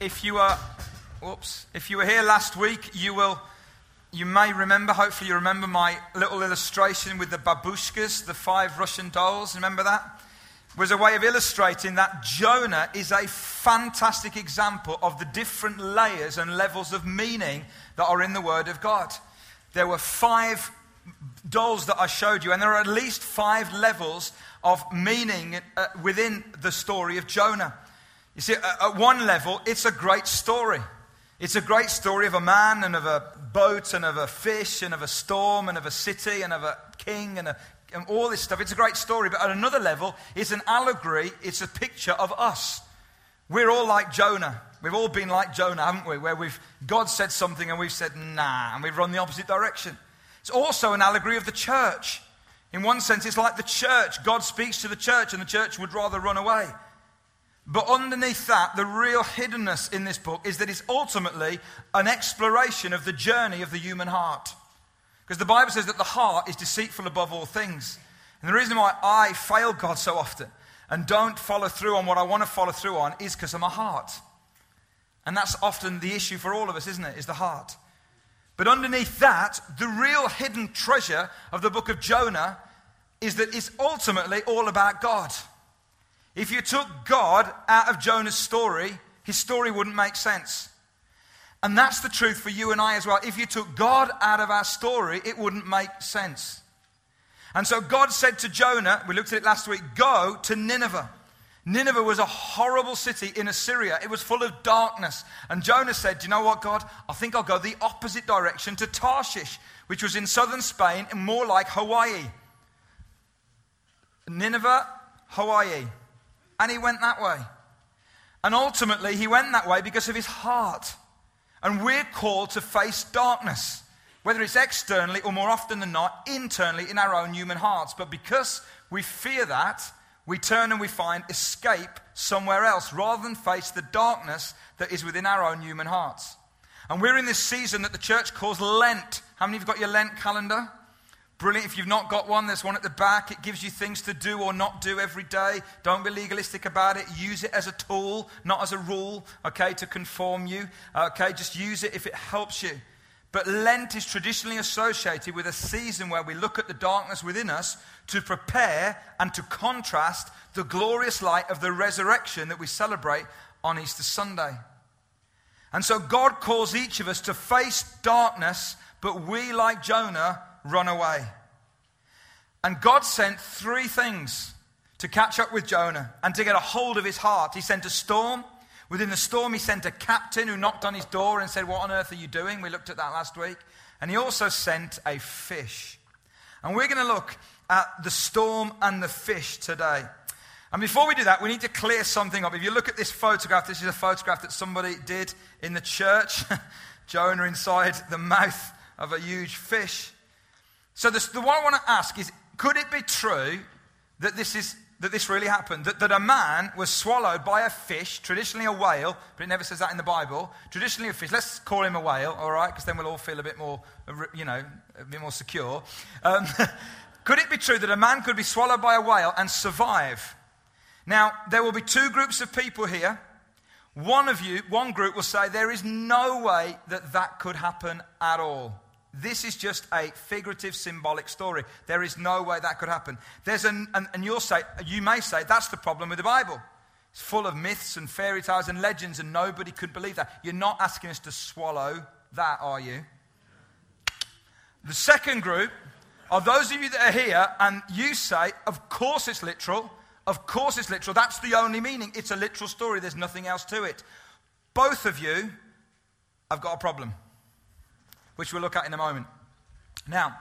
If you were, whoops, if you were here last week, you will, you may remember, hopefully you remember my little illustration with the babushkas, the five Russian dolls. Remember that? It was a way of illustrating that Jonah is a fantastic example of the different layers and levels of meaning that are in the Word of God. There were five dolls that I showed you, and there are at least five levels of meaning uh, within the story of Jonah. You see, at one level, it's a great story. It's a great story of a man and of a boat and of a fish and of a storm and of a city and of a king and, a, and all this stuff. It's a great story. But at another level, it's an allegory, it's a picture of us. We're all like Jonah. We've all been like Jonah, haven't we? Where we've, God said something and we've said, nah, and we've run the opposite direction. It's also an allegory of the church. In one sense, it's like the church. God speaks to the church and the church would rather run away. But underneath that, the real hiddenness in this book is that it's ultimately an exploration of the journey of the human heart. Because the Bible says that the heart is deceitful above all things. And the reason why I fail God so often and don't follow through on what I want to follow through on is because of my heart. And that's often the issue for all of us, isn't it? Is the heart. But underneath that, the real hidden treasure of the book of Jonah is that it's ultimately all about God. If you took God out of Jonah's story, his story wouldn't make sense. And that's the truth for you and I as well. If you took God out of our story, it wouldn't make sense. And so God said to Jonah, we looked at it last week, go to Nineveh. Nineveh was a horrible city in Assyria. It was full of darkness. And Jonah said, Do you know what, God? I think I'll go the opposite direction to Tarshish, which was in southern Spain and more like Hawaii. Nineveh, Hawaii. And he went that way. And ultimately, he went that way because of his heart. And we're called to face darkness, whether it's externally or more often than not, internally in our own human hearts. But because we fear that, we turn and we find escape somewhere else rather than face the darkness that is within our own human hearts. And we're in this season that the church calls Lent. How many of you got your Lent calendar? Brilliant. If you've not got one, there's one at the back. It gives you things to do or not do every day. Don't be legalistic about it. Use it as a tool, not as a rule, okay, to conform you. Okay, just use it if it helps you. But Lent is traditionally associated with a season where we look at the darkness within us to prepare and to contrast the glorious light of the resurrection that we celebrate on Easter Sunday. And so God calls each of us to face darkness, but we, like Jonah, run away. And God sent three things to catch up with Jonah and to get a hold of his heart. He sent a storm. Within the storm, he sent a captain who knocked on his door and said, What on earth are you doing? We looked at that last week. And he also sent a fish. And we're going to look at the storm and the fish today. And before we do that, we need to clear something up. If you look at this photograph, this is a photograph that somebody did in the church. Jonah inside the mouth of a huge fish. So, this, the one I want to ask is could it be true that this, is, that this really happened? That, that a man was swallowed by a fish, traditionally a whale, but it never says that in the Bible. Traditionally a fish. Let's call him a whale, all right? Because then we'll all feel a bit more, you know, a bit more secure. Um, could it be true that a man could be swallowed by a whale and survive? Now, there will be two groups of people here. One of you, one group will say, there is no way that that could happen at all. This is just a figurative, symbolic story. There is no way that could happen. There's an, and, and you'll say, you may say, that's the problem with the Bible. It's full of myths and fairy tales and legends, and nobody could believe that. You're not asking us to swallow that, are you? The second group are those of you that are here, and you say, of course it's literal. Of course it's literal. That's the only meaning. It's a literal story. There's nothing else to it. Both of you have got a problem which we'll look at in a moment. Now,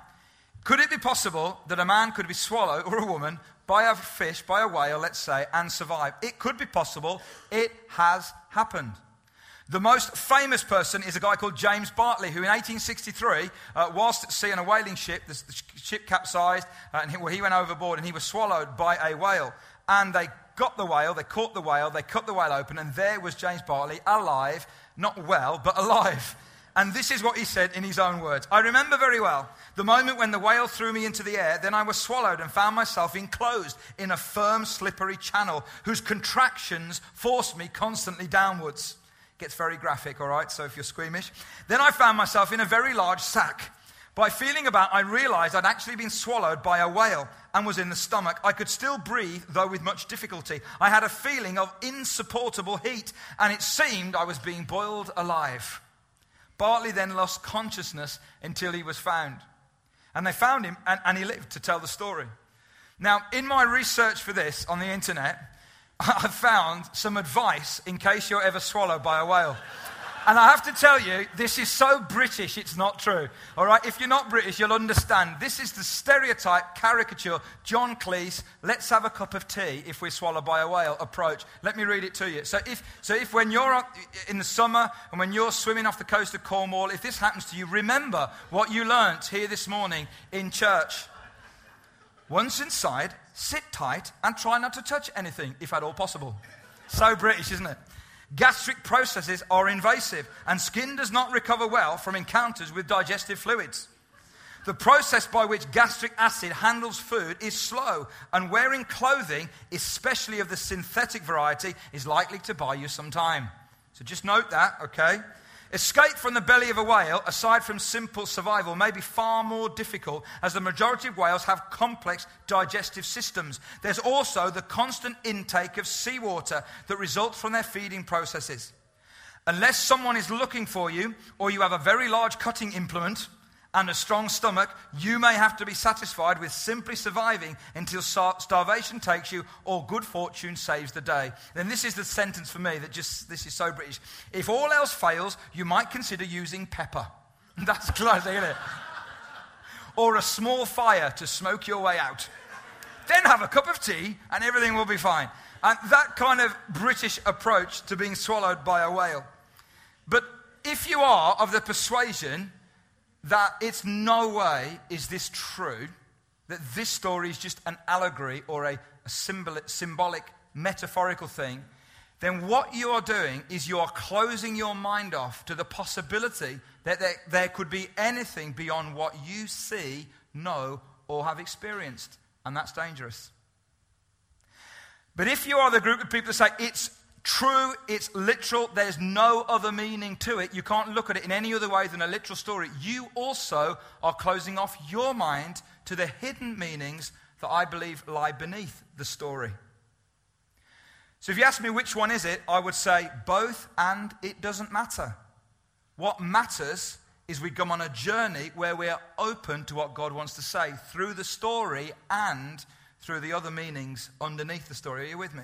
could it be possible that a man could be swallowed, or a woman, by a fish, by a whale, let's say, and survive? It could be possible. It has happened. The most famous person is a guy called James Bartley, who in 1863, uh, whilst at sea on a whaling ship, the, ship capsized, uh, and he, well, he went overboard and he was swallowed by a whale. And they got the whale, they caught the whale, they cut the whale open, and there was James Bartley alive, not well, but alive. And this is what he said in his own words I remember very well the moment when the whale threw me into the air, then I was swallowed and found myself enclosed in a firm, slippery channel whose contractions forced me constantly downwards. Gets very graphic, all right, so if you're squeamish. Then I found myself in a very large sack. By feeling about, I realized I'd actually been swallowed by a whale and was in the stomach. I could still breathe, though with much difficulty. I had a feeling of insupportable heat, and it seemed I was being boiled alive. Bartley then lost consciousness until he was found. And they found him, and, and he lived to tell the story. Now, in my research for this on the internet, I've found some advice in case you're ever swallowed by a whale. And I have to tell you, this is so British, it's not true. All right? If you're not British, you'll understand. This is the stereotype, caricature, John Cleese, let's have a cup of tea if we're swallowed by a whale approach. Let me read it to you. So if, so if when you're in the summer and when you're swimming off the coast of Cornwall, if this happens to you, remember what you learnt here this morning in church. Once inside, sit tight and try not to touch anything, if at all possible. So British, isn't it? Gastric processes are invasive, and skin does not recover well from encounters with digestive fluids. The process by which gastric acid handles food is slow, and wearing clothing, especially of the synthetic variety, is likely to buy you some time. So just note that, okay? Escape from the belly of a whale, aside from simple survival, may be far more difficult as the majority of whales have complex digestive systems. There's also the constant intake of seawater that results from their feeding processes. Unless someone is looking for you or you have a very large cutting implement, and a strong stomach, you may have to be satisfied with simply surviving until starvation takes you or good fortune saves the day. Then this is the sentence for me that just, this is so British. If all else fails, you might consider using pepper. That's classic, isn't it? or a small fire to smoke your way out. Then have a cup of tea and everything will be fine. And that kind of British approach to being swallowed by a whale. But if you are of the persuasion that it's no way is this true, that this story is just an allegory or a, a symbolic, symbolic, metaphorical thing, then what you are doing is you are closing your mind off to the possibility that there, there could be anything beyond what you see, know, or have experienced. And that's dangerous. But if you are the group of people that say it's true, it's literal, there's no other meaning to it. You can't look at it in any other way than a literal story. You also are closing off your mind to the hidden meanings that I believe lie beneath the story. So if you ask me which one is it, I would say both and it doesn't matter. What matters is we come on a journey where we are open to what God wants to say through the story and through the other meanings underneath the story. Are you with me?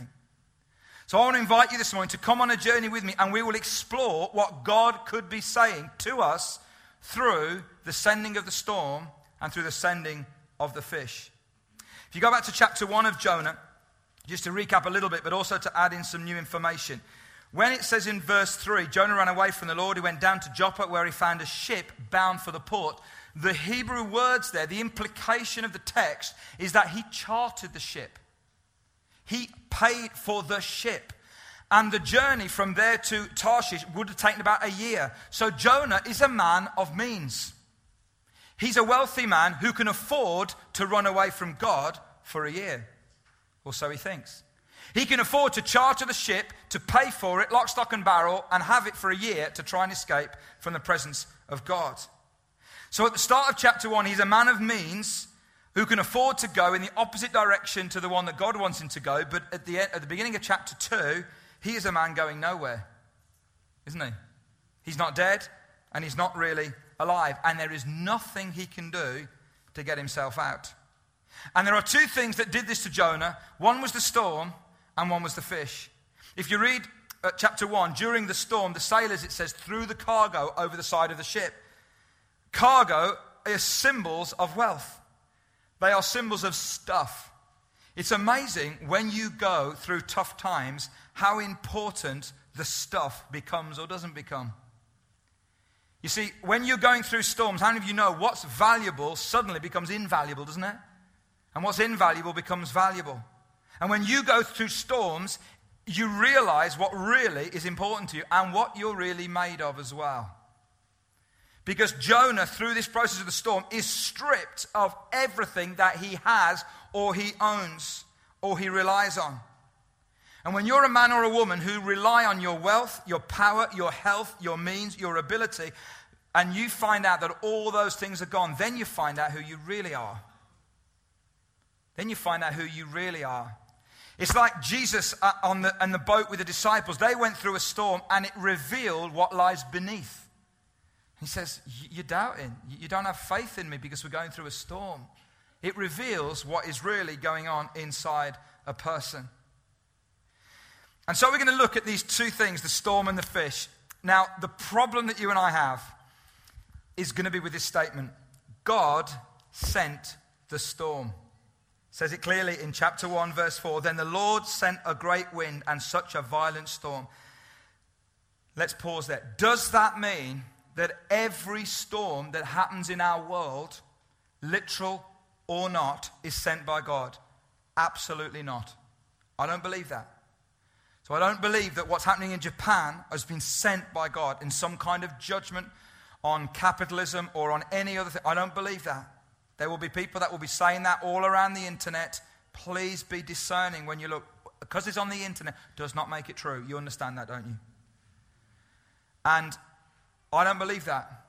So I want to invite you this morning to come on a journey with me and we will explore what God could be saying to us through the sending of the storm and through the sending of the fish. If you go back to chapter 1 of Jonah, just to recap a little bit, but also to add in some new information. When it says in verse 3, Jonah ran away from the Lord, he went down to Joppa where he found a ship bound for the port. The Hebrew words there, the implication of the text is that he chartered the ship. He paid for the ship. And the journey from there to Tarshish would have taken about a year. So Jonah is a man of means. He's a wealthy man who can afford to run away from God for a year. Or so he thinks. He can afford to charter the ship, to pay for it, lock, stock, and barrel, and have it for a year to try and escape from the presence of God. So at the start of chapter 1, he's a man of means who can afford to go in the opposite direction to the one that God wants him to go. But at the, end, at the beginning of chapter 2, he is a man going nowhere, isn't he? He's not dead and he's not really alive. And there is nothing he can do to get himself out. And there are two things that did this to Jonah one was the storm, and one was the fish. If you read uh, chapter 1, during the storm, the sailors, it says, threw the cargo over the side of the ship. Cargo is symbols of wealth. They are symbols of stuff. It's amazing when you go through tough times how important the stuff becomes or doesn't become. You see, when you're going through storms, how many of you know what's valuable suddenly becomes invaluable, doesn't it? And what's invaluable becomes valuable. And when you go through storms, you realize what really is important to you and what you're really made of as well. Because Jonah, through this process of the storm, is stripped of everything that he has or he owns or he relies on. And when you're a man or a woman who rely on your wealth, your power, your health, your means, your ability, and you find out that all those things are gone, then you find out who you really are. Then you find out who you really are. It's like Jesus uh, on the, on the boat with the disciples. They went through a storm and it revealed what lies beneath. He says, You're doubting. You don't have faith in me because we're going through a storm. It reveals what is really going on inside a person. And so we're going to look at these two things the storm and the fish. Now, the problem that you and I have is going to be with this statement God sent the storm. Says it clearly in chapter 1, verse 4. Then the Lord sent a great wind and such a violent storm. Let's pause there. Does that mean that every storm that happens in our world, literal or not, is sent by God? Absolutely not. I don't believe that. So I don't believe that what's happening in Japan has been sent by God in some kind of judgment on capitalism or on any other thing. I don't believe that. There will be people that will be saying that all around the internet. Please be discerning when you look. Because it's on the internet does not make it true. You understand that, don't you? And I don't believe that.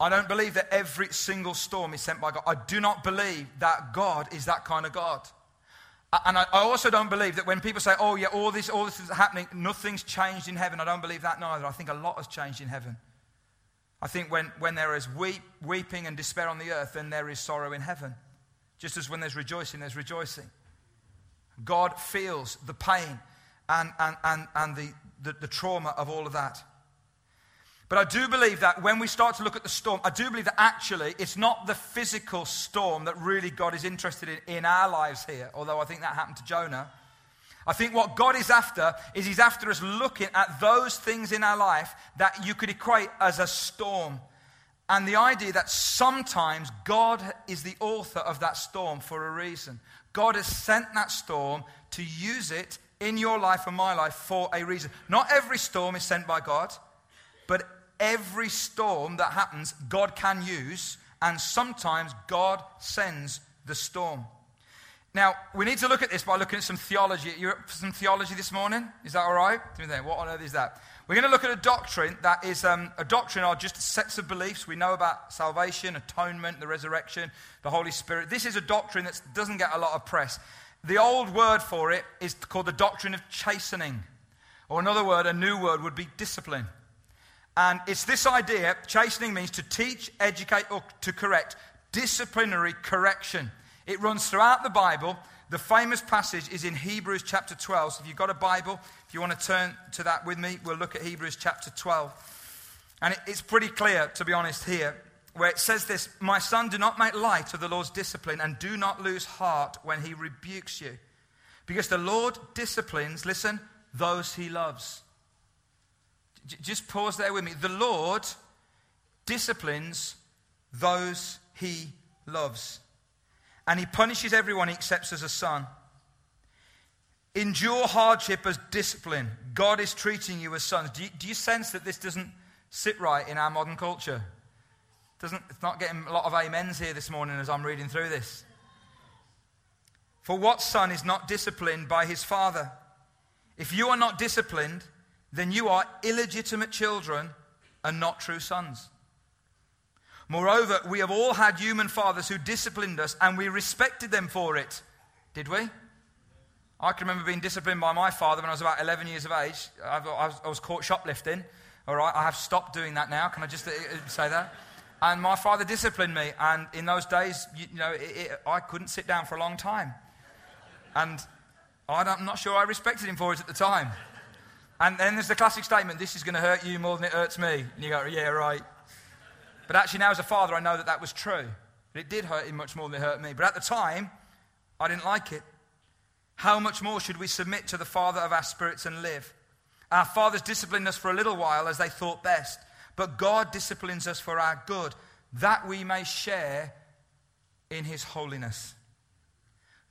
I don't believe that every single storm is sent by God. I do not believe that God is that kind of God. And I also don't believe that when people say, oh, yeah, all this, all this is happening, nothing's changed in heaven. I don't believe that neither. I think a lot has changed in heaven. I think when, when there is weep, weeping and despair on the earth, then there is sorrow in heaven. Just as when there's rejoicing, there's rejoicing. God feels the pain and, and, and, and the, the, the trauma of all of that. But I do believe that when we start to look at the storm, I do believe that actually it's not the physical storm that really God is interested in in our lives here, although I think that happened to Jonah. I think what God is after is He's after us looking at those things in our life that you could equate as a storm. And the idea that sometimes God is the author of that storm for a reason. God has sent that storm to use it in your life and my life for a reason. Not every storm is sent by God, but every storm that happens, God can use, and sometimes God sends the storm. Now, we need to look at this by looking at some theology. You're some theology this morning? Is that all right? What on earth is that? We're going to look at a doctrine that is um, a doctrine are just sets of beliefs. We know about salvation, atonement, the resurrection, the Holy Spirit. This is a doctrine that doesn't get a lot of press. The old word for it is called the doctrine of chastening. Or another word, a new word, would be discipline. And it's this idea chastening means to teach, educate, or to correct, disciplinary correction. It runs throughout the Bible. The famous passage is in Hebrews chapter 12. So if you've got a Bible, if you want to turn to that with me, we'll look at Hebrews chapter 12. And it's pretty clear, to be honest, here, where it says this My son, do not make light of the Lord's discipline, and do not lose heart when he rebukes you. Because the Lord disciplines, listen, those he loves. Just pause there with me. The Lord disciplines those he loves and he punishes everyone he accepts as a son. Endure hardship as discipline. God is treating you as sons. Do you, do you sense that this doesn't sit right in our modern culture? Doesn't, it's not getting a lot of amens here this morning as I'm reading through this. For what son is not disciplined by his father? If you are not disciplined, then you are illegitimate children and not true sons. Moreover, we have all had human fathers who disciplined us and we respected them for it. Did we? I can remember being disciplined by my father when I was about 11 years of age. I was, I was caught shoplifting. All right, I have stopped doing that now. Can I just uh, uh, say that? And my father disciplined me. And in those days, you, know, it, it, I couldn't sit down for a long time. And I'm not sure I respected him for it at the time. And then there's the classic statement this is going to hurt you more than it hurts me. And you go, yeah, right. But actually, now as a father, I know that that was true. It did hurt him much more than it hurt me. But at the time, I didn't like it. How much more should we submit to the Father of our spirits and live? Our fathers disciplined us for a little while as they thought best, but God disciplines us for our good, that we may share in his holiness.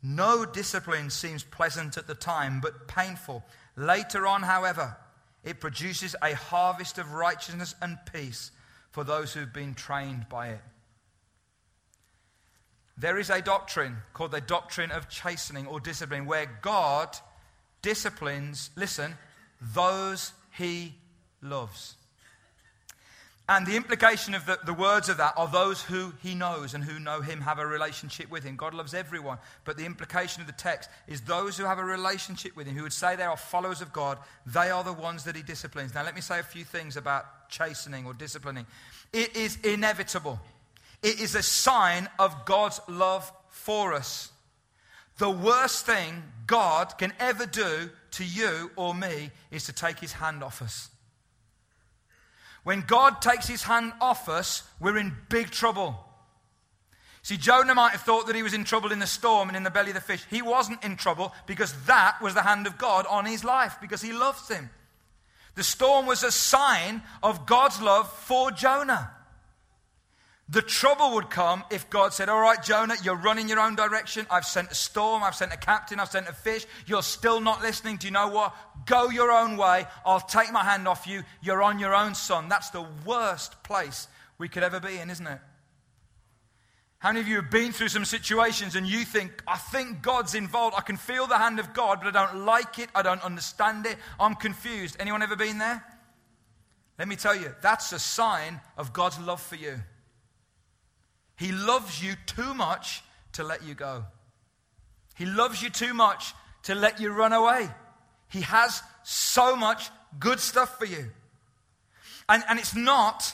No discipline seems pleasant at the time, but painful. Later on, however, it produces a harvest of righteousness and peace for those who've been trained by it. There is a doctrine called the doctrine of chastening or discipline where God disciplines, listen, those he loves. And the implication of the, the words of that are those who he knows and who know him have a relationship with him. God loves everyone. But the implication of the text is those who have a relationship with him, who would say they are followers of God, they are the ones that he disciplines. Now, let me say a few things about chastening or disciplining. It is inevitable, it is a sign of God's love for us. The worst thing God can ever do to you or me is to take his hand off us. When God takes his hand off us, we're in big trouble. See, Jonah might have thought that he was in trouble in the storm and in the belly of the fish. He wasn't in trouble because that was the hand of God on his life because he loves him. The storm was a sign of God's love for Jonah. The trouble would come if God said, All right, Jonah, you're running your own direction. I've sent a storm, I've sent a captain, I've sent a fish. You're still not listening. Do you know what? Go your own way. I'll take my hand off you. You're on your own, son. That's the worst place we could ever be in, isn't it? How many of you have been through some situations and you think, I think God's involved. I can feel the hand of God, but I don't like it. I don't understand it. I'm confused. Anyone ever been there? Let me tell you, that's a sign of God's love for you. He loves you too much to let you go. He loves you too much to let you run away. He has so much good stuff for you. And, and it's not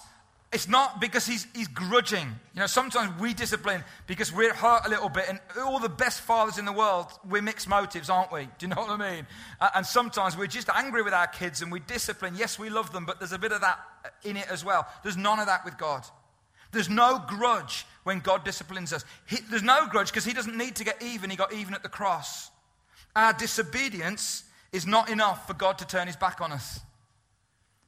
it's not because he's, he's grudging. You know, sometimes we discipline because we're hurt a little bit, and all the best fathers in the world, we're mixed motives, aren't we? Do you know what I mean? And sometimes we're just angry with our kids and we discipline. Yes, we love them, but there's a bit of that in it as well. There's none of that with God. There's no grudge when God disciplines us. He, there's no grudge because He doesn't need to get even. He got even at the cross. Our disobedience is not enough for God to turn His back on us.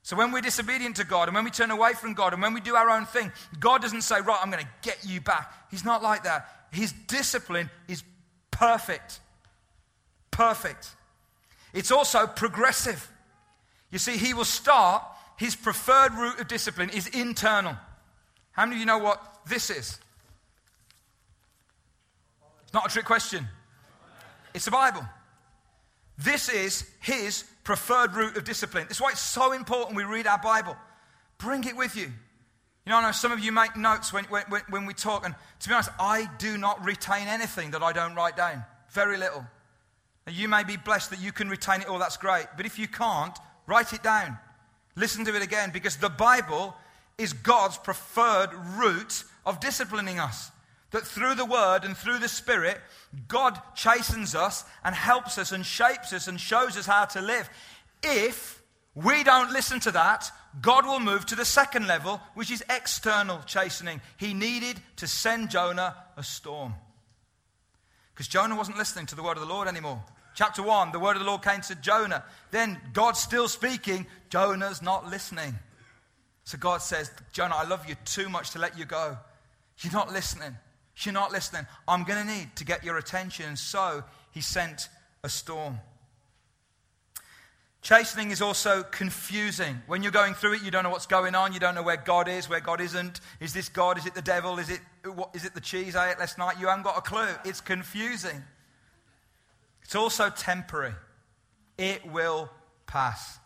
So when we're disobedient to God and when we turn away from God and when we do our own thing, God doesn't say, Right, I'm going to get you back. He's not like that. His discipline is perfect. Perfect. It's also progressive. You see, He will start, His preferred route of discipline is internal. How many of you know what this is? It's not a trick question. It's the Bible. This is his preferred route of discipline. That's why it's so important we read our Bible. Bring it with you. You know, I know some of you make notes when, when, when we talk, and to be honest, I do not retain anything that I don't write down. Very little. Now, you may be blessed that you can retain it all, that's great. But if you can't, write it down. Listen to it again, because the Bible is God's preferred route of disciplining us. That through the Word and through the Spirit, God chastens us and helps us and shapes us and shows us how to live. If we don't listen to that, God will move to the second level, which is external chastening. He needed to send Jonah a storm. Because Jonah wasn't listening to the word of the Lord anymore. Chapter 1, the word of the Lord came to Jonah. Then God's still speaking, Jonah's not listening. So God says, Jonah, I love you too much to let you go. You're not listening. You're not listening. I'm going to need to get your attention. So he sent a storm. Chastening is also confusing. When you're going through it, you don't know what's going on. You don't know where God is, where God isn't. Is this God? Is it the devil? Is it, what, is it the cheese I ate last night? You haven't got a clue. It's confusing. It's also temporary. It will pass.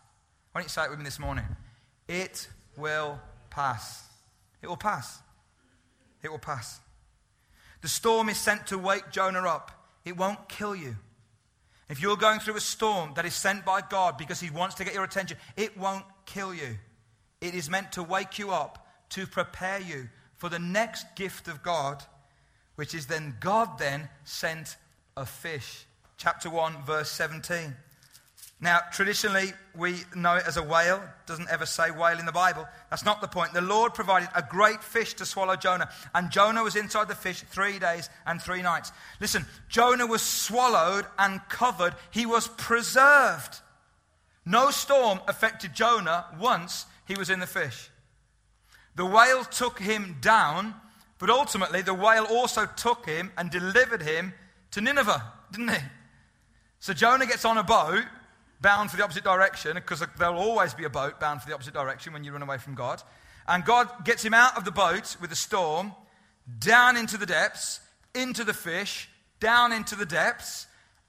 Why don't you say it with me this morning? It will pass. It will pass. It will pass. The storm is sent to wake Jonah up. It won't kill you. If you're going through a storm that is sent by God because He wants to get your attention, it won't kill you. It is meant to wake you up, to prepare you for the next gift of God, which is then God then sent a fish. Chapter 1, verse 17. Now, traditionally, we know it as a whale. It doesn't ever say whale in the Bible. That's not the point. The Lord provided a great fish to swallow Jonah, and Jonah was inside the fish three days and three nights. Listen, Jonah was swallowed and covered, he was preserved. No storm affected Jonah once he was in the fish. The whale took him down, but ultimately, the whale also took him and delivered him to Nineveh, didn't he? So Jonah gets on a boat bound for the opposite direction, because there'll always be a boat bound for the opposite direction when you run away from God. And God gets him out of the boat with a storm, down into the depths, into the fish, down into the depths.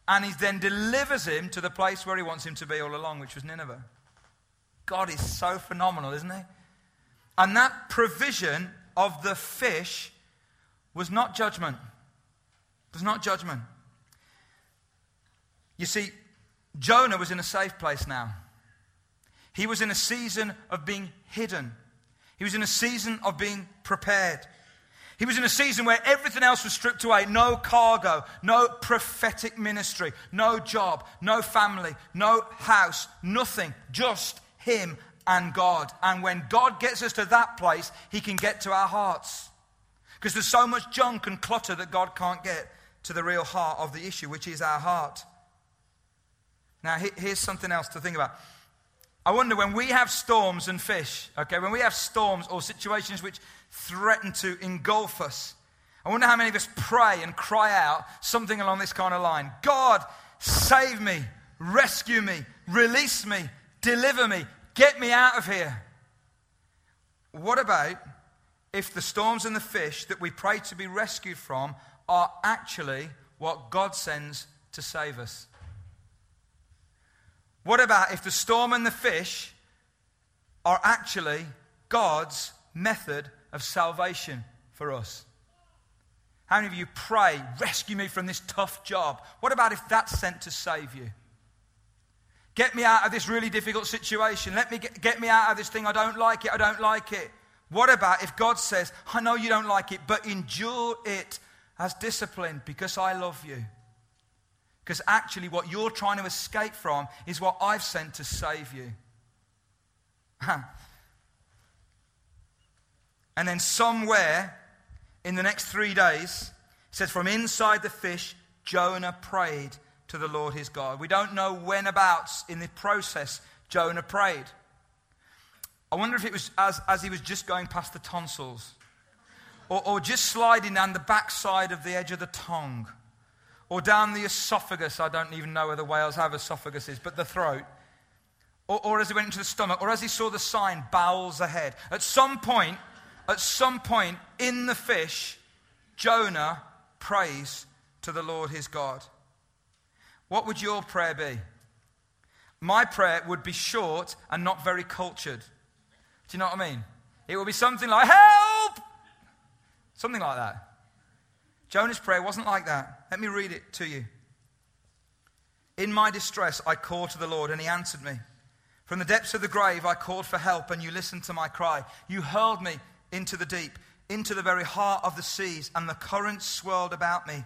and he then delivers him to the place where he wants him to be all along, which was Nineveh. God is so phenomenal, isn't he? And that provision of the fish was not judgment. It was not judgment. You see, Jonah was in a safe place now. He was in a season of being hidden. He was in a season of being prepared. He was in a season where everything else was stripped away no cargo, no prophetic ministry, no job, no family, no house, nothing, just him and God. And when God gets us to that place, He can get to our hearts. Because there's so much junk and clutter that God can't get to the real heart of the issue, which is our heart. Now, here's something else to think about. I wonder when we have storms and fish, okay, when we have storms or situations which threaten to engulf us, I wonder how many of us pray and cry out something along this kind of line God, save me, rescue me, release me, deliver me, get me out of here. What about if the storms and the fish that we pray to be rescued from are actually what God sends to save us? What about if the storm and the fish are actually God's method of salvation for us? How many of you pray, rescue me from this tough job? What about if that's sent to save you? Get me out of this really difficult situation. Let me get, get me out of this thing. I don't like it. I don't like it. What about if God says, I know you don't like it, but endure it as discipline because I love you? Because actually, what you're trying to escape from is what I've sent to save you. and then, somewhere in the next three days, it says, From inside the fish, Jonah prayed to the Lord his God. We don't know when abouts in the process Jonah prayed. I wonder if it was as, as he was just going past the tonsils or, or just sliding down the backside of the edge of the tongue or down the esophagus. I don't even know whether whales have esophaguses, but the throat. Or, or as he went into the stomach, or as he saw the sign, bowels ahead. At some point, at some point in the fish, Jonah prays to the Lord his God. What would your prayer be? My prayer would be short and not very cultured. Do you know what I mean? It would be something like, Help! Something like that. Jonah's prayer wasn't like that. Let me read it to you. In my distress, I called to the Lord, and he answered me. From the depths of the grave, I called for help, and you listened to my cry. You hurled me into the deep, into the very heart of the seas, and the currents swirled about me.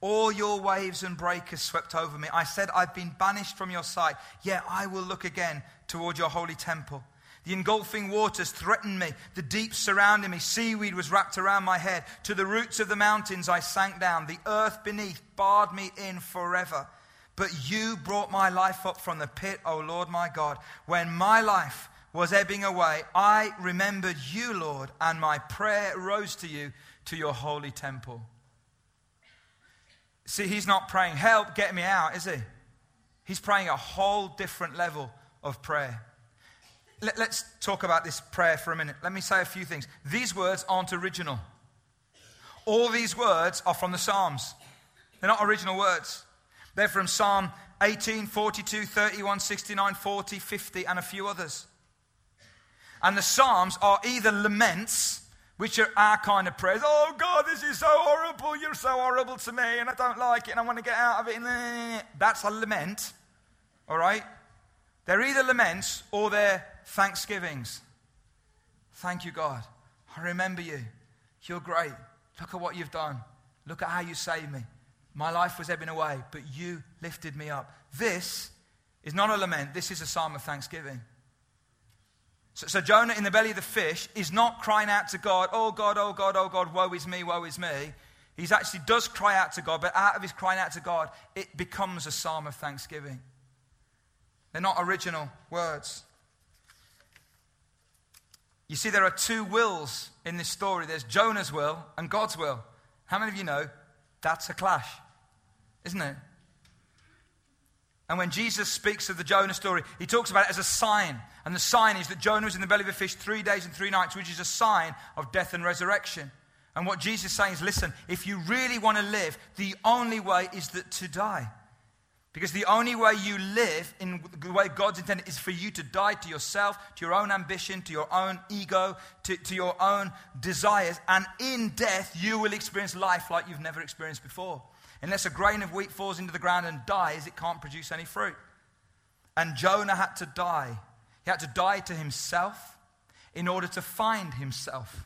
All your waves and breakers swept over me. I said, I've been banished from your sight, yet I will look again toward your holy temple. The engulfing waters threatened me. The deep surrounded me. Seaweed was wrapped around my head. To the roots of the mountains I sank down. The earth beneath barred me in forever. But you brought my life up from the pit, O Lord my God. When my life was ebbing away, I remembered you, Lord, and my prayer rose to you to your holy temple. See, he's not praying, help, get me out, is he? He's praying a whole different level of prayer. Let, us talk about this prayer for a minute. Let me say a few things. These words aren't original. All these words are from the Psalms. They're not original words. They're from Psalm 18, 42, 31, 69, 40, 50, and a few others. And the Psalms are either laments, which are our kind of prayers. Oh, God, this is so horrible. You're so horrible to me, and I don't like it, and I want to get out of it. That's a lament, all right? They're either laments or they're thanksgivings. Thank you, God. I remember you. You're great. Look at what you've done. Look at how you saved me. My life was ebbing away, but you lifted me up. This is not a lament, this is a psalm of thanksgiving. So, so, Jonah in the belly of the fish is not crying out to God, oh God, oh God, oh God, woe is me, woe is me. He actually does cry out to God, but out of his crying out to God, it becomes a psalm of thanksgiving. They're not original words. You see, there are two wills in this story there's Jonah's will and God's will. How many of you know that's a clash? Isn't it? And when Jesus speaks of the Jonah story, he talks about it as a sign. And the sign is that Jonah was in the belly of a fish three days and three nights, which is a sign of death and resurrection. And what Jesus is saying is listen, if you really want to live, the only way is that to die. Because the only way you live in the way God's intended is for you to die to yourself, to your own ambition, to your own ego, to, to your own desires. And in death, you will experience life like you've never experienced before. Unless a grain of wheat falls into the ground and dies, it can't produce any fruit. And Jonah had to die. He had to die to himself in order to find himself.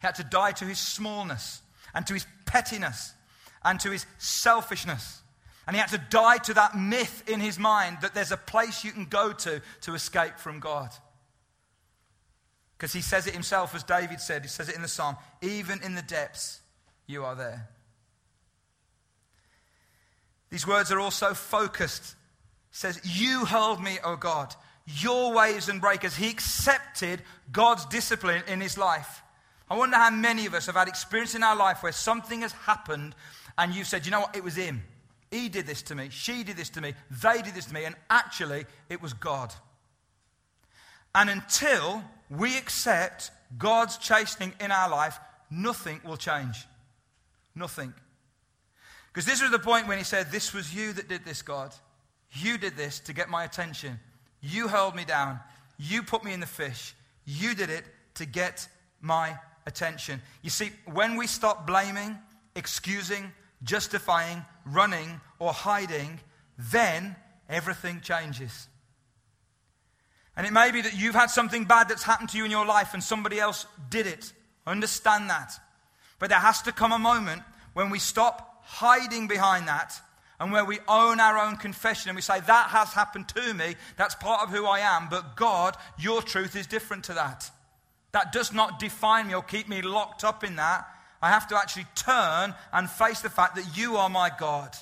He had to die to his smallness and to his pettiness and to his selfishness. And he had to die to that myth in his mind that there's a place you can go to to escape from God. Because he says it himself, as David said, he says it in the psalm, even in the depths, you are there. These words are also focused. He says, You hurled me, O God, your waves and breakers. He accepted God's discipline in his life. I wonder how many of us have had experience in our life where something has happened and you've said, You know what? It was him. He did this to me. She did this to me. They did this to me. And actually, it was God. And until we accept God's chastening in our life, nothing will change. Nothing. Because this was the point when he said, This was you that did this, God. You did this to get my attention. You held me down. You put me in the fish. You did it to get my attention. You see, when we stop blaming, excusing, justifying, running, or hiding, then everything changes. And it may be that you've had something bad that's happened to you in your life and somebody else did it. Understand that. But there has to come a moment when we stop hiding behind that and where we own our own confession and we say, That has happened to me. That's part of who I am. But God, your truth is different to that. That does not define me or keep me locked up in that. I have to actually turn and face the fact that you are my God,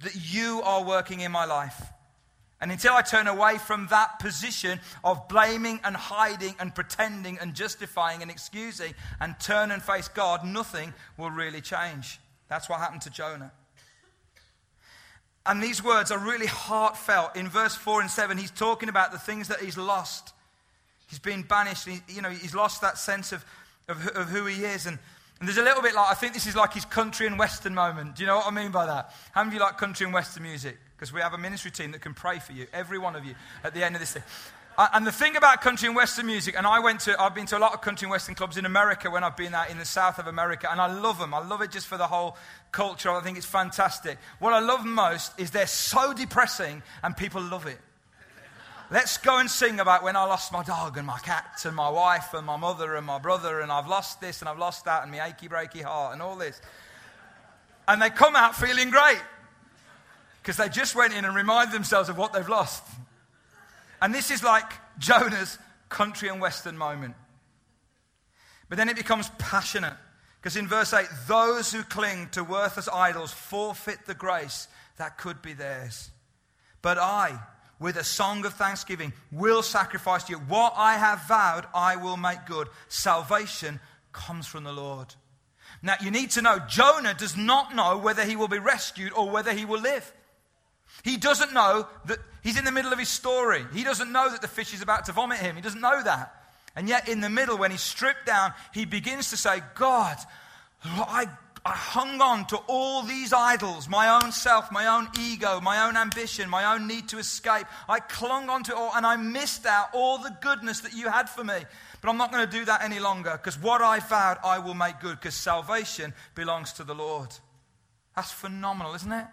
that you are working in my life. And until I turn away from that position of blaming and hiding and pretending and justifying and excusing and turn and face God, nothing will really change. That's what happened to Jonah. And these words are really heartfelt. In verse 4 and 7, he's talking about the things that he's lost. He's been banished. He, you know, he's lost that sense of, of, of who he is. And and there's a little bit like, I think this is like his country and western moment. Do you know what I mean by that? How many of you like country and western music? Because we have a ministry team that can pray for you, every one of you, at the end of this thing. And the thing about country and western music, and I went to, I've been to a lot of country and western clubs in America when I've been out in the south of America, and I love them. I love it just for the whole culture. I think it's fantastic. What I love most is they're so depressing, and people love it. Let's go and sing about when I lost my dog and my cat and my wife and my mother and my brother and I've lost this and I've lost that and my achy breaky heart and all this. And they come out feeling great because they just went in and reminded themselves of what they've lost. And this is like Jonah's country and western moment. But then it becomes passionate because in verse 8, those who cling to worthless idols forfeit the grace that could be theirs. But I, with a song of thanksgiving will sacrifice to you. What I have vowed, I will make good. Salvation comes from the Lord. Now, you need to know Jonah does not know whether he will be rescued or whether he will live. He doesn't know that he's in the middle of his story. He doesn't know that the fish is about to vomit him. He doesn't know that. And yet, in the middle, when he's stripped down, he begins to say, God, I I hung on to all these idols my own self, my own ego, my own ambition, my own need to escape. I clung on to all and I missed out all the goodness that you had for me. But I'm not going to do that any longer because what I vowed I will make good because salvation belongs to the Lord. That's phenomenal, isn't it?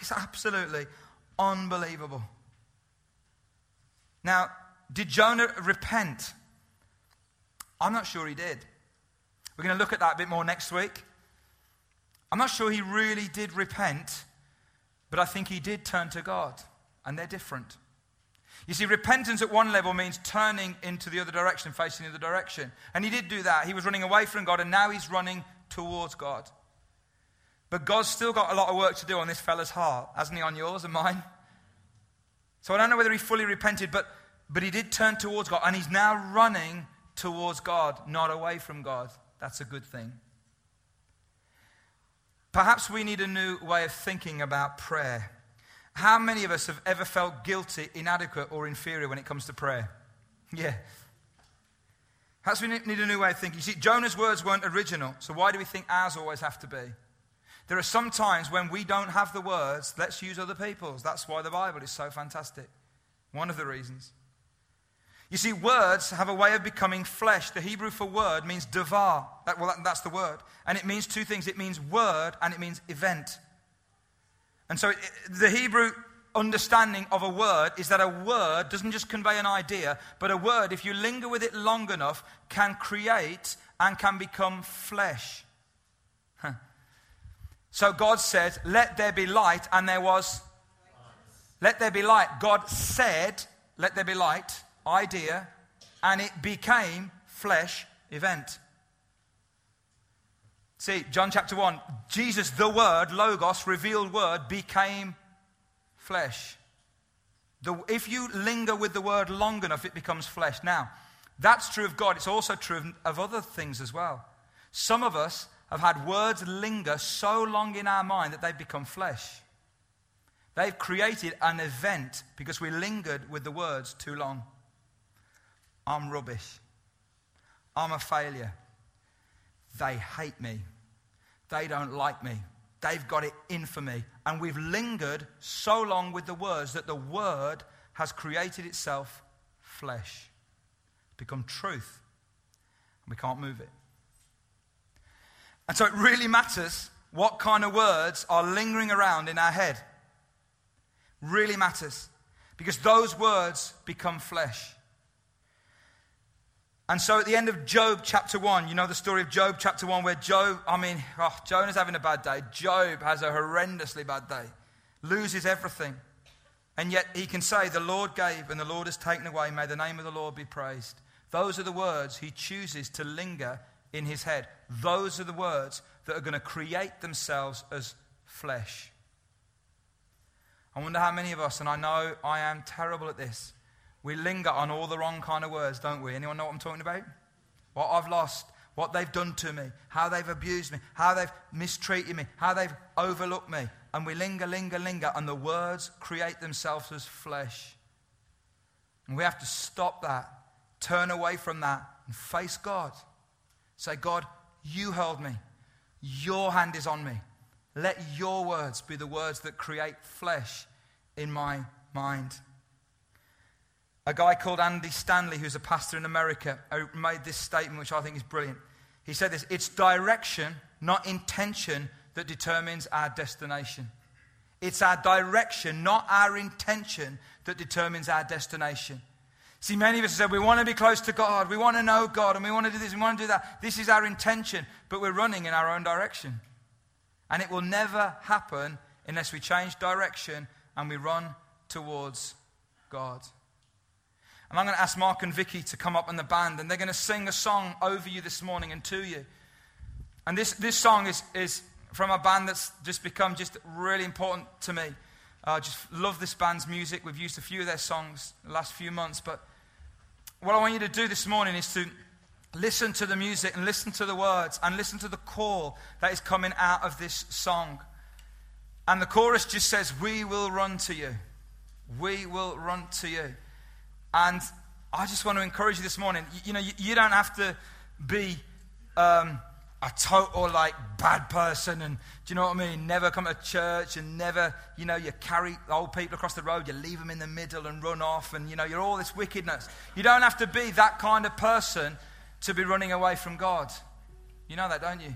It's absolutely unbelievable. Now, did Jonah repent? I'm not sure he did. We're going to look at that a bit more next week. I'm not sure he really did repent, but I think he did turn to God, and they're different. You see, repentance at one level means turning into the other direction, facing the other direction. And he did do that. He was running away from God, and now he's running towards God. But God's still got a lot of work to do on this fella's heart, hasn't he, on yours and mine? So I don't know whether he fully repented, but, but he did turn towards God, and he's now running towards God, not away from God. That's a good thing. Perhaps we need a new way of thinking about prayer. How many of us have ever felt guilty, inadequate, or inferior when it comes to prayer? Yeah. Perhaps we need a new way of thinking. You see, Jonah's words weren't original, so why do we think ours always have to be? There are some times when we don't have the words, let's use other people's. That's why the Bible is so fantastic. One of the reasons. You see, words have a way of becoming flesh. The Hebrew for word means devar. That, well, that, that's the word. And it means two things it means word and it means event. And so it, the Hebrew understanding of a word is that a word doesn't just convey an idea, but a word, if you linger with it long enough, can create and can become flesh. So God said, Let there be light, and there was. Let there be light. God said, Let there be light, idea, and it became flesh event. See, John chapter 1, Jesus, the Word, Logos, revealed Word, became flesh. The, if you linger with the word long enough, it becomes flesh. Now, that's true of God. It's also true of other things as well. Some of us have had words linger so long in our mind that they've become flesh. They've created an event because we lingered with the words too long. I'm rubbish. I'm a failure. They hate me. They don't like me. They've got it in for me. And we've lingered so long with the words that the word has created itself flesh, become truth. And we can't move it. And so it really matters what kind of words are lingering around in our head. Really matters. Because those words become flesh. And so at the end of Job chapter 1, you know the story of Job chapter 1, where Job, I mean, oh, Jonah's having a bad day. Job has a horrendously bad day, loses everything. And yet he can say, The Lord gave and the Lord has taken away. May the name of the Lord be praised. Those are the words he chooses to linger in his head. Those are the words that are going to create themselves as flesh. I wonder how many of us, and I know I am terrible at this, we linger on all the wrong kind of words, don't we? Anyone know what I'm talking about? What I've lost, what they've done to me, how they've abused me, how they've mistreated me, how they've overlooked me. And we linger, linger, linger, and the words create themselves as flesh. And we have to stop that, turn away from that, and face God. Say, God, you held me. Your hand is on me. Let your words be the words that create flesh in my mind. A guy called Andy Stanley, who's a pastor in America, uh, made this statement, which I think is brilliant. He said this It's direction, not intention, that determines our destination. It's our direction, not our intention, that determines our destination. See, many of us said we want to be close to God, we want to know God, and we want to do this, we want to do that. This is our intention, but we're running in our own direction. And it will never happen unless we change direction and we run towards God. And I'm going to ask Mark and Vicky to come up in the band, and they're going to sing a song over you this morning and to you. And this, this song is, is from a band that's just become just really important to me. I uh, just love this band's music. We've used a few of their songs the last few months. But what I want you to do this morning is to listen to the music and listen to the words and listen to the call that is coming out of this song. And the chorus just says, We will run to you. We will run to you. And I just want to encourage you this morning. You, you know, you, you, don't have to be um, a total like bad person and do you know what I mean? Never come to church and never, you know, you carry old people across the road, you leave them in the middle and run off and, you know, you're all this wickedness. You don't have to be that kind of person to be running away from God. You know that, don't you?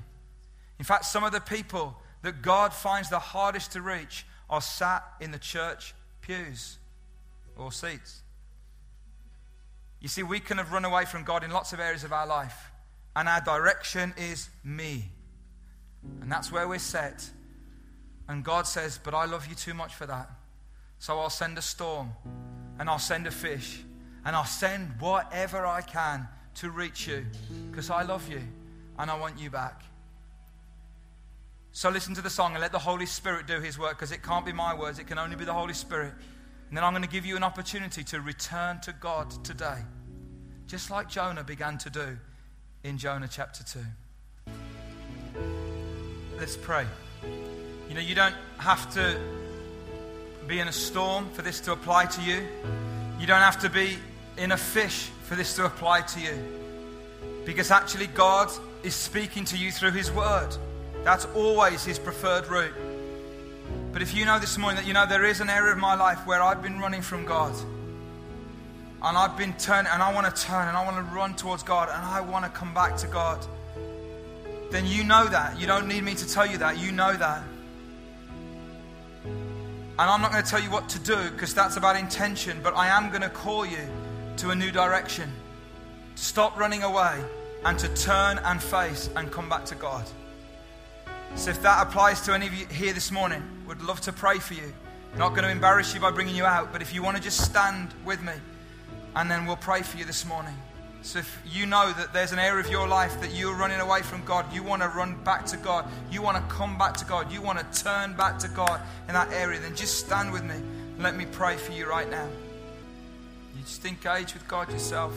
In fact, some of the people that God finds the hardest to reach are sat in the church pews or seats. You see, we can have run away from God in lots of areas of our life, and our direction is me. And that's where we're set. And God says, But I love you too much for that. So I'll send a storm, and I'll send a fish, and I'll send whatever I can to reach you because I love you and I want you back. So listen to the song and let the Holy Spirit do his work because it can't be my words, it can only be the Holy Spirit. And then I'm going to give you an opportunity to return to God today, just like Jonah began to do in Jonah chapter 2. Let's pray. You know, you don't have to be in a storm for this to apply to you, you don't have to be in a fish for this to apply to you. Because actually, God is speaking to you through His Word. That's always his preferred route. But if you know this morning that you know there is an area of my life where I've been running from God, and I've been turning, and I want to turn, and I want to run towards God, and I want to come back to God, then you know that. You don't need me to tell you that. You know that. And I'm not going to tell you what to do because that's about intention, but I am going to call you to a new direction. To stop running away and to turn and face and come back to God. So if that applies to any of you here this morning, would love to pray for you. Not going to embarrass you by bringing you out, but if you want to just stand with me and then we'll pray for you this morning. So if you know that there's an area of your life that you're running away from God, you want to run back to God, you want to come back to God, you want to turn back to God in that area, then just stand with me and let me pray for you right now. You just engage with God yourself.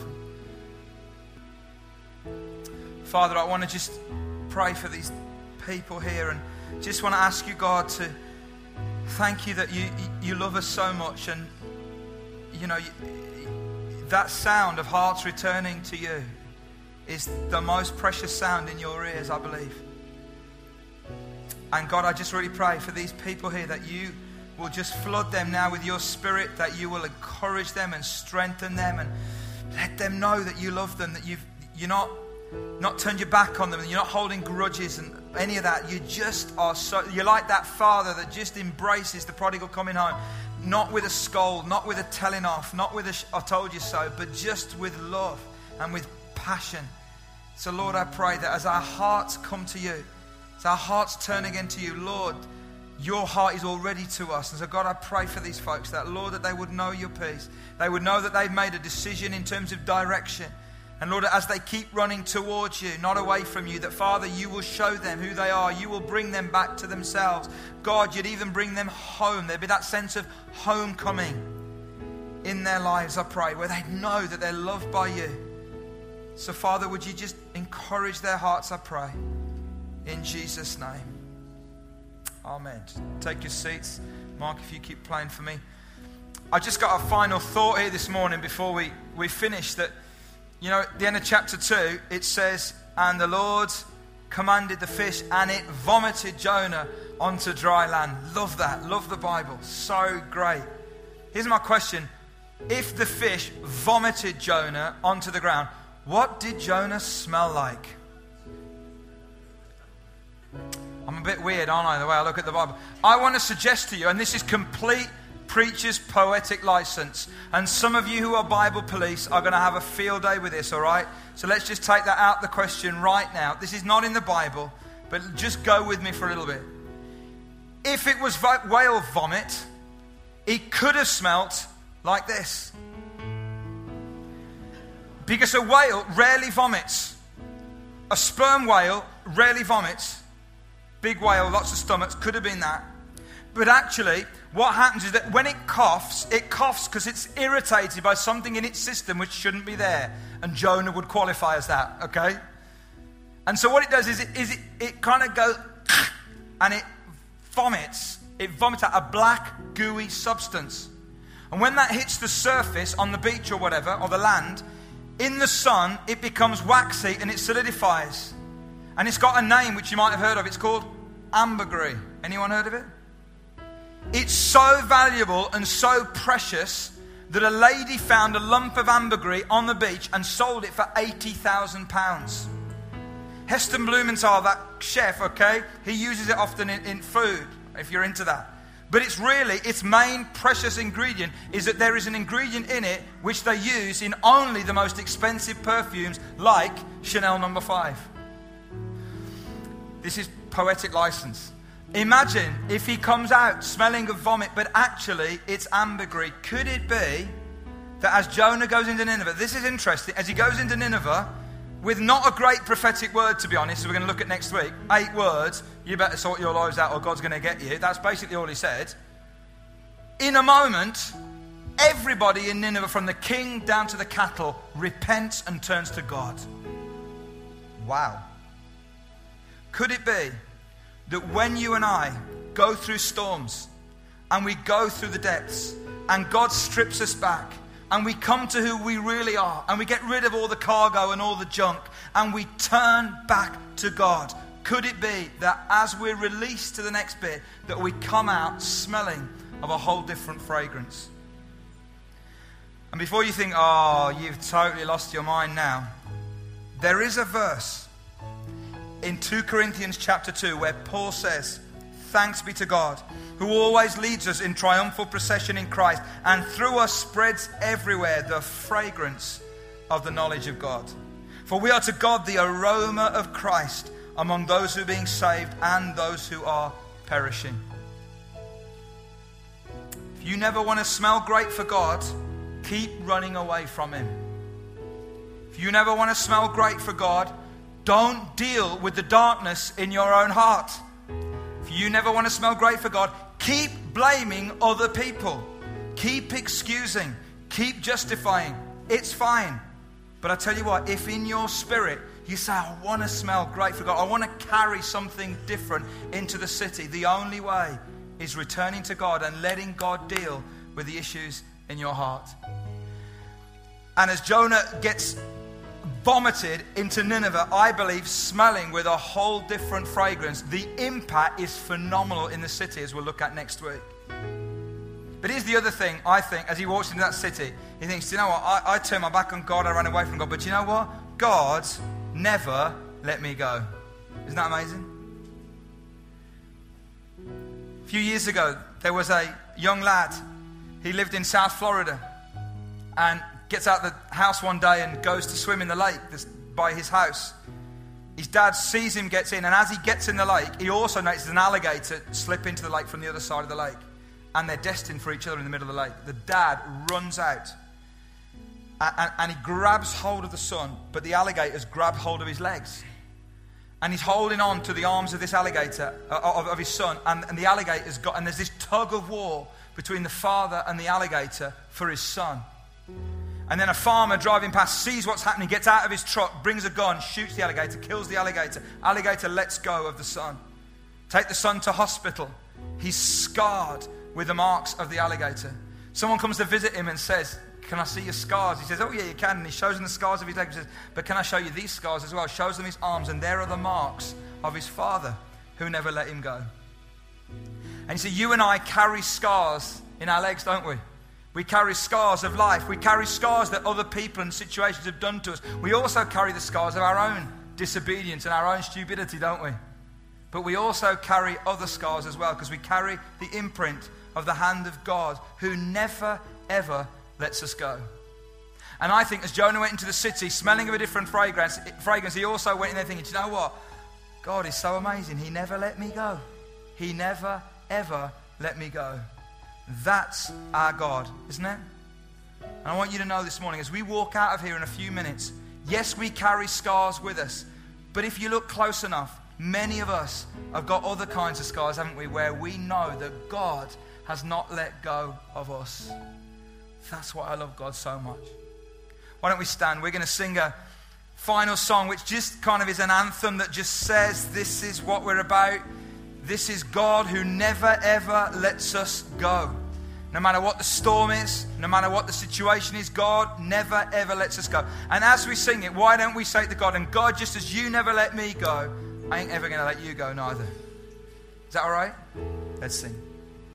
Father, I want to just pray for these people here and just want to ask you, God, to thank you that you, you love us so much and, you know, that sound of hearts returning to you is the most precious sound in your ears, I believe. And God, I just really pray for these people here that you will just flood them now with your spirit, that you will encourage them and strengthen them and let them know that you love them, that you've, you're not, not turned your back on them, and you're not holding grudges and any of that. You just are so, you're like that father that just embraces the prodigal coming home not with a scold, not with a telling off, not with a I told you so, but just with love and with passion. So, Lord, I pray that as our hearts come to you, as our hearts turn again to you, Lord, your heart is already to us. And so, God, I pray for these folks that, Lord, that they would know your peace. They would know that they've made a decision in terms of direction. And Lord, as they keep running towards you, not away from you, that Father, you will show them who they are. You will bring them back to themselves. God, you'd even bring them home. There'd be that sense of homecoming in their lives, I pray, where they know that they're loved by you. So, Father, would you just encourage their hearts, I pray, in Jesus' name. Amen. Take your seats. Mark, if you keep playing for me. I just got a final thought here this morning before we, we finish that you know, at the end of chapter 2, it says, And the Lord commanded the fish, and it vomited Jonah onto dry land. Love that. Love the Bible. So great. Here's my question If the fish vomited Jonah onto the ground, what did Jonah smell like? I'm a bit weird, aren't I, the way I look at the Bible? I want to suggest to you, and this is complete preacher's poetic license. And some of you who are Bible police are going to have a field day with this, all right? So let's just take that out the question right now. This is not in the Bible, but just go with me for a little bit. If it was whale vomit, it could have smelt like this. Because a whale rarely vomits. A sperm whale rarely vomits. Big whale, lots of stomachs, could have been that. But actually, what happens is that when it coughs, it coughs because it's irritated by something in its system which shouldn't be there. And Jonah would qualify as that, okay? And so what it does is it, is it, it kind of goes and it vomits. It vomits out a black, gooey substance. And when that hits the surface on the beach or whatever, or the land, in the sun, it becomes waxy and it solidifies. And it's got a name which you might have heard of. It's called ambergris. Anyone heard of it? It's so valuable and so precious that a lady found a lump of ambergris on the beach and sold it for £80,000. Heston Blumenthal, that chef, okay, he uses it often in, in food, if you're into that. But it's really, its main precious ingredient is that there is an ingredient in it which they use in only the most expensive perfumes, like Chanel number no. 5. This is poetic license. Imagine if he comes out smelling of vomit, but actually it's ambergris. Could it be that as Jonah goes into Nineveh, this is interesting, as he goes into Nineveh, with not a great prophetic word, to be honest, so we're going to look at next week, eight words, you better sort your lives out or God's going to get you. That's basically all he said. In a moment, everybody in Nineveh, from the king down to the cattle, repents and turns to God. Wow. Could it be that when you and I go through storms and we go through the depths and God strips us back and we come to who we really are and we get rid of all the cargo and all the junk and we turn back to God, Could it be that as we're released to the next bit, that we come out smelling of a whole different fragrance? And before you think, oh, you've totally lost your mind now, there is a verse in 2 Corinthians chapter 2 where Paul says, Thanks be to God, who always leads us in triumphal procession in Christ, and through us spreads everywhere the fragrance of the knowledge of God. For we are to God the aroma of Christ among those who are being saved and those who are perishing. If you never want to smell great for God, keep running away from Him. If you never want to smell great for God, don't deal with the darkness in your own heart. If you never want to smell great for God, keep blaming other people. Keep excusing. Keep justifying. It's fine. But I tell you what, if in your spirit you say, I want to smell great for God, I want to carry something different into the city, the only way is returning to God and letting God deal with the issues in your heart. And as Jonah gets vomited into Nineveh, I believe, smelling with a whole different fragrance. The impact is phenomenal in the city, as we'll look at next week. But here's the other thing, I think, as he walks into that city, he thinks, you know what? I, I turned my back on God, I ran away from God. But you know what? God never let me go. Isn't that amazing? A few years ago, there was a young lad. He lived in South Florida. And gets out the house one day and goes to swim in the lake by his house. His dad sees him, gets in, and as he gets in the lake, he also notices an alligator slip into the lake from the other side of the lake. And they're destined for each other in the middle of the lake. The dad runs out and, and he grabs hold of the son, but the alligator's grabbed hold of his legs. And he's holding on to the arms of this alligator, uh, of, of, his son, and, and the alligator's got, and there's this tug of war between the father and the alligator for his son. And then a farmer driving past sees what's happening, gets out of his truck, brings a gun, shoots the alligator, kills the alligator. Alligator lets go of the son. Take the son to hospital. He's scarred with the marks of the alligator. Someone comes to visit him and says, Can I see your scars? He says, Oh, yeah, you can. And he shows them the scars of his legs. He says, But can I show you these scars as well? Shows them his arms, and there are the marks of his father who never let him go. And you see, you and I carry scars in our legs, don't we? We carry scars of life. We carry scars that other people and situations have done to us. We also carry the scars of our own disobedience and our own stupidity, don't we? But we also carry other scars as well because we carry the imprint of the hand of God who never, ever lets us go. And I think as Jonah went into the city smelling of a different fragrance, fragrance he also went in there thinking, you know what? God is so amazing. He never let me go. He never, ever let me go. That's our God, isn't it? And I want you to know this morning, as we walk out of here in a few minutes, yes, we carry scars with us, but if you look close enough, many of us have got other kinds of scars, haven't we, where we know that God has not let go of us. That's why I love God so much. Why don't we stand? We're going to sing a final song, which just kind of is an anthem that just says, This is what we're about. This is God who never ever lets us go. No matter what the storm is, no matter what the situation is, God never ever lets us go. And as we sing it, why don't we say it to God, and God, just as you never let me go, I ain't ever going to let you go neither. Is that all right? Let's sing.